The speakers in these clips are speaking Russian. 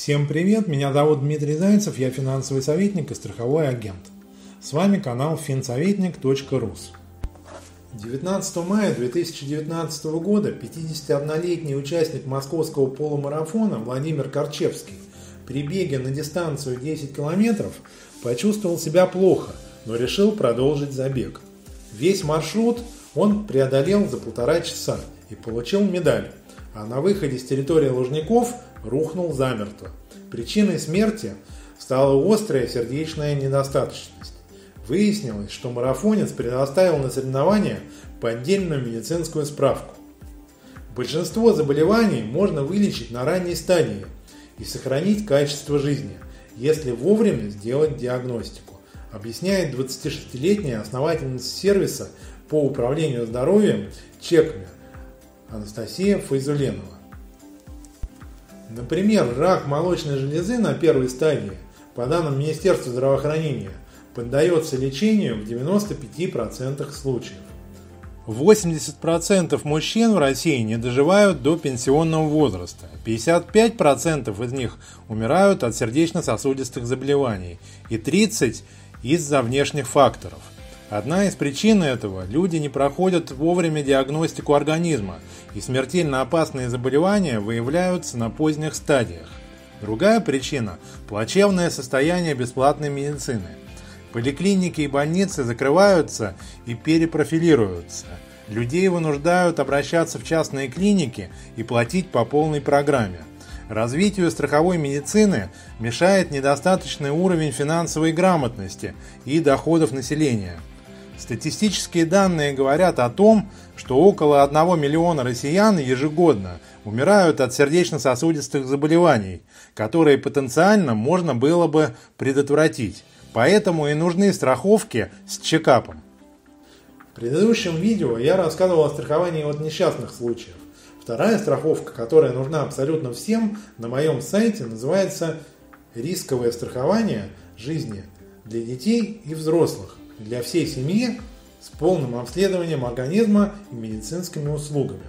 Всем привет, меня зовут Дмитрий Зайцев, я финансовый советник и страховой агент. С вами канал финсоветник.рус. 19 мая 2019 года 51-летний участник московского полумарафона Владимир Корчевский при беге на дистанцию 10 километров почувствовал себя плохо, но решил продолжить забег. Весь маршрут он преодолел за полтора часа и получил медаль, а на выходе с территории Лужников рухнул замертво. Причиной смерти стала острая сердечная недостаточность. Выяснилось, что марафонец предоставил на соревнования поддельную медицинскую справку. Большинство заболеваний можно вылечить на ранней стадии и сохранить качество жизни, если вовремя сделать диагностику, объясняет 26-летняя основательница сервиса по управлению здоровьем Чекме Анастасия Файзуленова. Например, рак молочной железы на первой стадии, по данным Министерства здравоохранения, поддается лечению в 95% случаев. 80% мужчин в России не доживают до пенсионного возраста, 55% из них умирают от сердечно-сосудистых заболеваний и 30% из-за внешних факторов – Одна из причин этого – люди не проходят вовремя диагностику организма, и смертельно опасные заболевания выявляются на поздних стадиях. Другая причина – плачевное состояние бесплатной медицины. Поликлиники и больницы закрываются и перепрофилируются. Людей вынуждают обращаться в частные клиники и платить по полной программе. Развитию страховой медицины мешает недостаточный уровень финансовой грамотности и доходов населения – Статистические данные говорят о том, что около 1 миллиона россиян ежегодно умирают от сердечно-сосудистых заболеваний, которые потенциально можно было бы предотвратить. Поэтому и нужны страховки с чекапом. В предыдущем видео я рассказывал о страховании от несчастных случаев. Вторая страховка, которая нужна абсолютно всем, на моем сайте называется рисковое страхование жизни для детей и взрослых для всей семьи с полным обследованием организма и медицинскими услугами.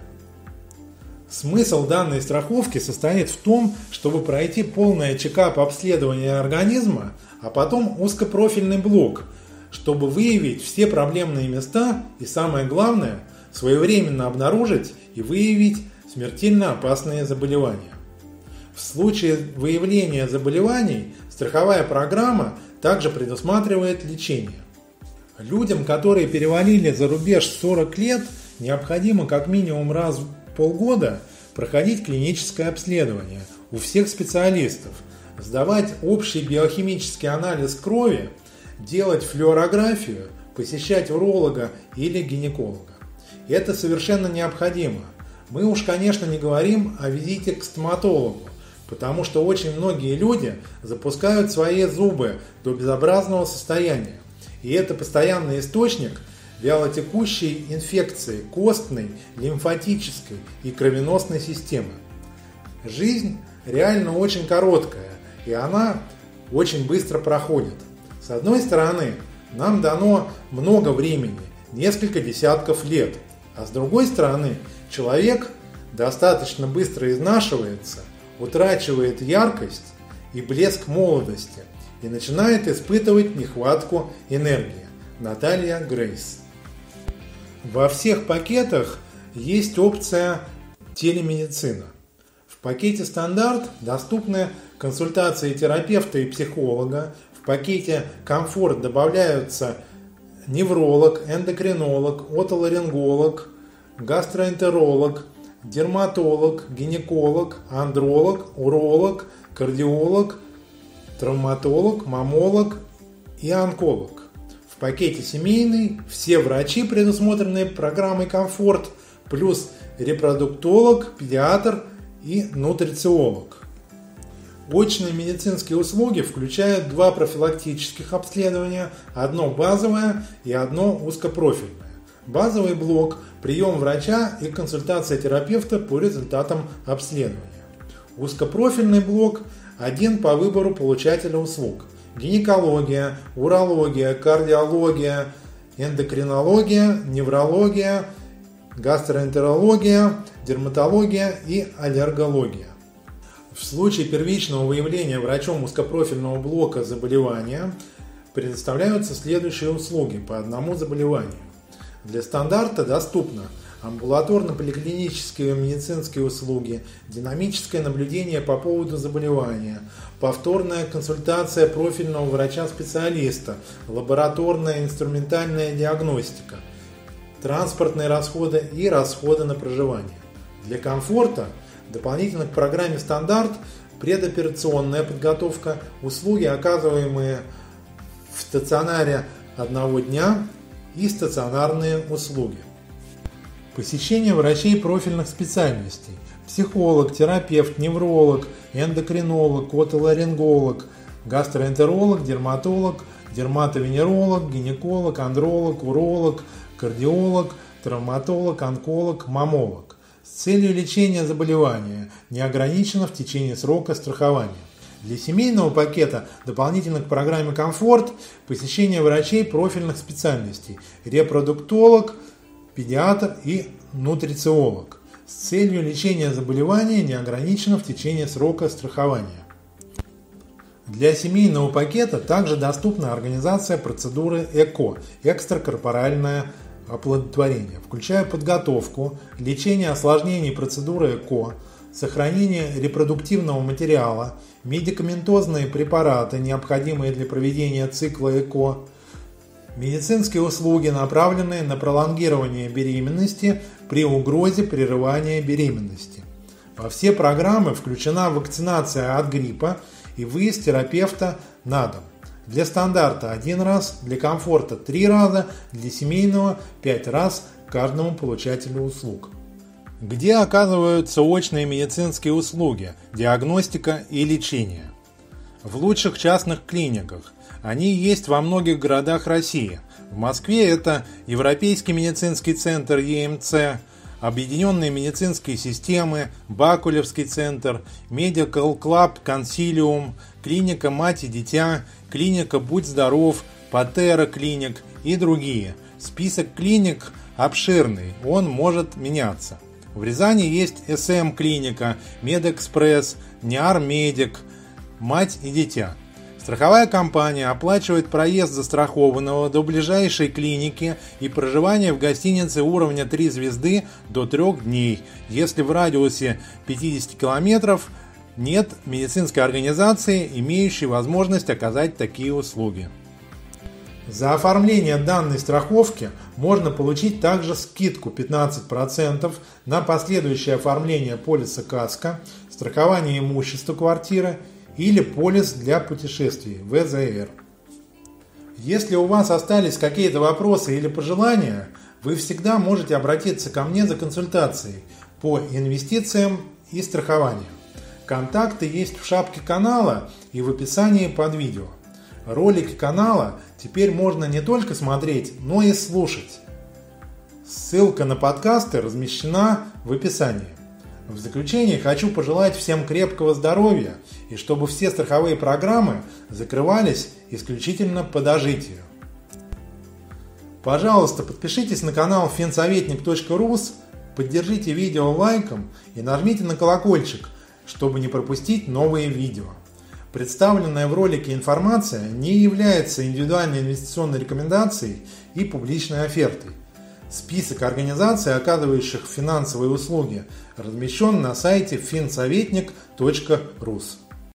Смысл данной страховки состоит в том, чтобы пройти полное чекап обследования организма, а потом узкопрофильный блок, чтобы выявить все проблемные места и самое главное, своевременно обнаружить и выявить смертельно опасные заболевания. В случае выявления заболеваний страховая программа также предусматривает лечение. Людям, которые перевалили за рубеж 40 лет, необходимо как минимум раз в полгода проходить клиническое обследование у всех специалистов, сдавать общий биохимический анализ крови, делать флюорографию, посещать уролога или гинеколога. Это совершенно необходимо. Мы уж, конечно, не говорим о визите к стоматологу, потому что очень многие люди запускают свои зубы до безобразного состояния. И это постоянный источник вялотекущей инфекции костной, лимфатической и кровеносной системы. Жизнь реально очень короткая, и она очень быстро проходит. С одной стороны, нам дано много времени, несколько десятков лет, а с другой стороны, человек достаточно быстро изнашивается, утрачивает яркость и блеск молодости – и начинает испытывать нехватку энергии. Наталья Грейс. Во всех пакетах есть опция телемедицина. В пакете стандарт доступны консультации терапевта и психолога. В пакете комфорт добавляются невролог, эндокринолог, отоларинголог, гастроэнтеролог, дерматолог, гинеколог, андролог, уролог, кардиолог – травматолог, мамолог и онколог. В пакете семейный все врачи, предусмотренные программой «Комфорт», плюс репродуктолог, педиатр и нутрициолог. Очные медицинские услуги включают два профилактических обследования, одно базовое и одно узкопрофильное. Базовый блок – прием врача и консультация терапевта по результатам обследования. Узкопрофильный блок один по выбору получателя услуг. Гинекология, урология, кардиология, эндокринология, неврология, гастроэнтерология, дерматология и аллергология. В случае первичного выявления врачом узкопрофильного блока заболевания предоставляются следующие услуги по одному заболеванию. Для стандарта доступно амбулаторно-поликлинические медицинские услуги, динамическое наблюдение по поводу заболевания, повторная консультация профильного врача-специалиста, лабораторная инструментальная диагностика, транспортные расходы и расходы на проживание. Для комфорта дополнительно к программе «Стандарт» предоперационная подготовка, услуги, оказываемые в стационаре одного дня и стационарные услуги. Посещение врачей профильных специальностей – психолог, терапевт, невролог, эндокринолог, отоларинголог, гастроэнтеролог, дерматолог, дерматовенеролог, гинеколог, андролог, уролог, кардиолог, травматолог, онколог, мамолог. С целью лечения заболевания не ограничено в течение срока страхования. Для семейного пакета дополнительно к программе «Комфорт» посещение врачей профильных специальностей – репродуктолог, педиатр и нутрициолог с целью лечения заболевания не ограничено в течение срока страхования. Для семейного пакета также доступна организация процедуры ЭКО – экстракорпоральное оплодотворение, включая подготовку, лечение осложнений процедуры ЭКО, сохранение репродуктивного материала, медикаментозные препараты, необходимые для проведения цикла ЭКО, медицинские услуги, направленные на пролонгирование беременности при угрозе прерывания беременности. Во все программы включена вакцинация от гриппа и выезд терапевта на дом. Для стандарта один раз, для комфорта три раза, для семейного пять раз каждому получателю услуг. Где оказываются очные медицинские услуги, диагностика и лечение? В лучших частных клиниках. Они есть во многих городах России. В Москве это Европейский медицинский центр ЕМЦ, Объединенные медицинские системы, Бакулевский центр, Medical Club Консилиум, клиника «Мать и дитя», клиника «Будь здоров», Патера клиник и другие. Список клиник обширный, он может меняться. В Рязани есть СМ клиника, Медэкспресс, Ниармедик, Мать и дитя. Страховая компания оплачивает проезд застрахованного до ближайшей клиники и проживание в гостинице уровня 3 звезды до 3 дней, если в радиусе 50 километров нет медицинской организации, имеющей возможность оказать такие услуги. За оформление данной страховки можно получить также скидку 15% на последующее оформление полиса КАСКО, страхование имущества квартиры или полис для путешествий ВЗР. Если у вас остались какие-то вопросы или пожелания, вы всегда можете обратиться ко мне за консультацией по инвестициям и страхованию. Контакты есть в шапке канала и в описании под видео. Ролики канала теперь можно не только смотреть, но и слушать. Ссылка на подкасты размещена в описании. В заключение хочу пожелать всем крепкого здоровья и чтобы все страховые программы закрывались исключительно по дожитию. Пожалуйста, подпишитесь на канал финсоветник.рус, поддержите видео лайком и нажмите на колокольчик, чтобы не пропустить новые видео. Представленная в ролике информация не является индивидуальной инвестиционной рекомендацией и публичной офертой. Список организаций, оказывающих финансовые услуги, размещен на сайте finsovetnik.rus.